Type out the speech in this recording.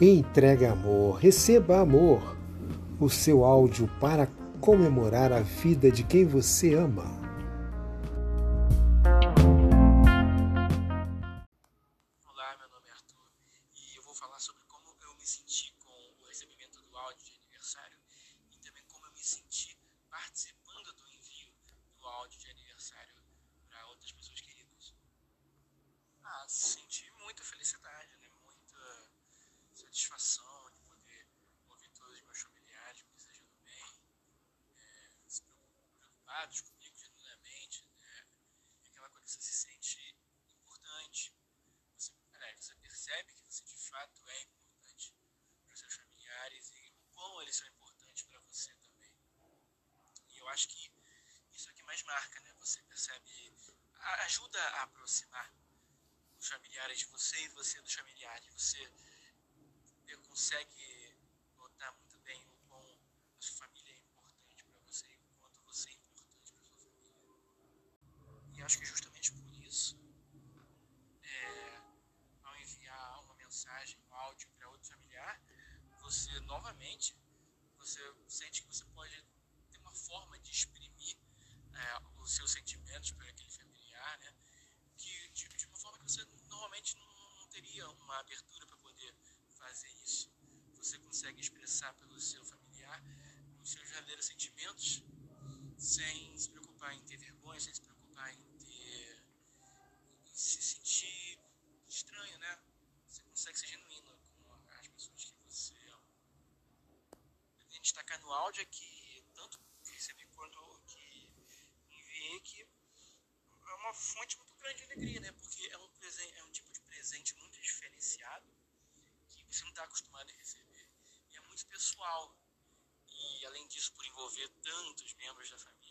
Entrega amor, receba amor. O seu áudio para comemorar a vida de quem você ama. Comigo genuinamente, né? E aquela coisa que você se sente importante. Você, aliás, você percebe que você de fato é importante para os seus familiares e o quão eles são importantes para você também. E eu acho que isso é o que mais marca, né? Você percebe, ajuda a aproximar os familiares de você e você dos familiares. Você consegue notar muito bem o quão a sua família é importante para você e o quanto você é importante para sua família. E acho que justamente por isso, é, ao enviar uma mensagem, um áudio para outro familiar, você novamente você sente que você pode ter uma forma de exprimir é, os seus sentimentos para aquele familiar, né? Que de, de, uma forma que você normalmente não, não teria uma abertura para poder fazer isso. Você consegue expressar pelo seu familiar os seus verdadeiros sentimentos sem se preocupar em ter vergonha, sem se preocupar em ter. em se sentir estranho, né? Você consegue ser genuíno com as pessoas que você ama. Eu tenho destacar no áudio aqui, tanto que recebi quanto que enviei, que é uma fonte muito grande de alegria, né? Porque é um, presente, é um tipo de presente muito diferenciado você não está acostumado a receber. E é muito pessoal. E além disso, por envolver tantos membros da família,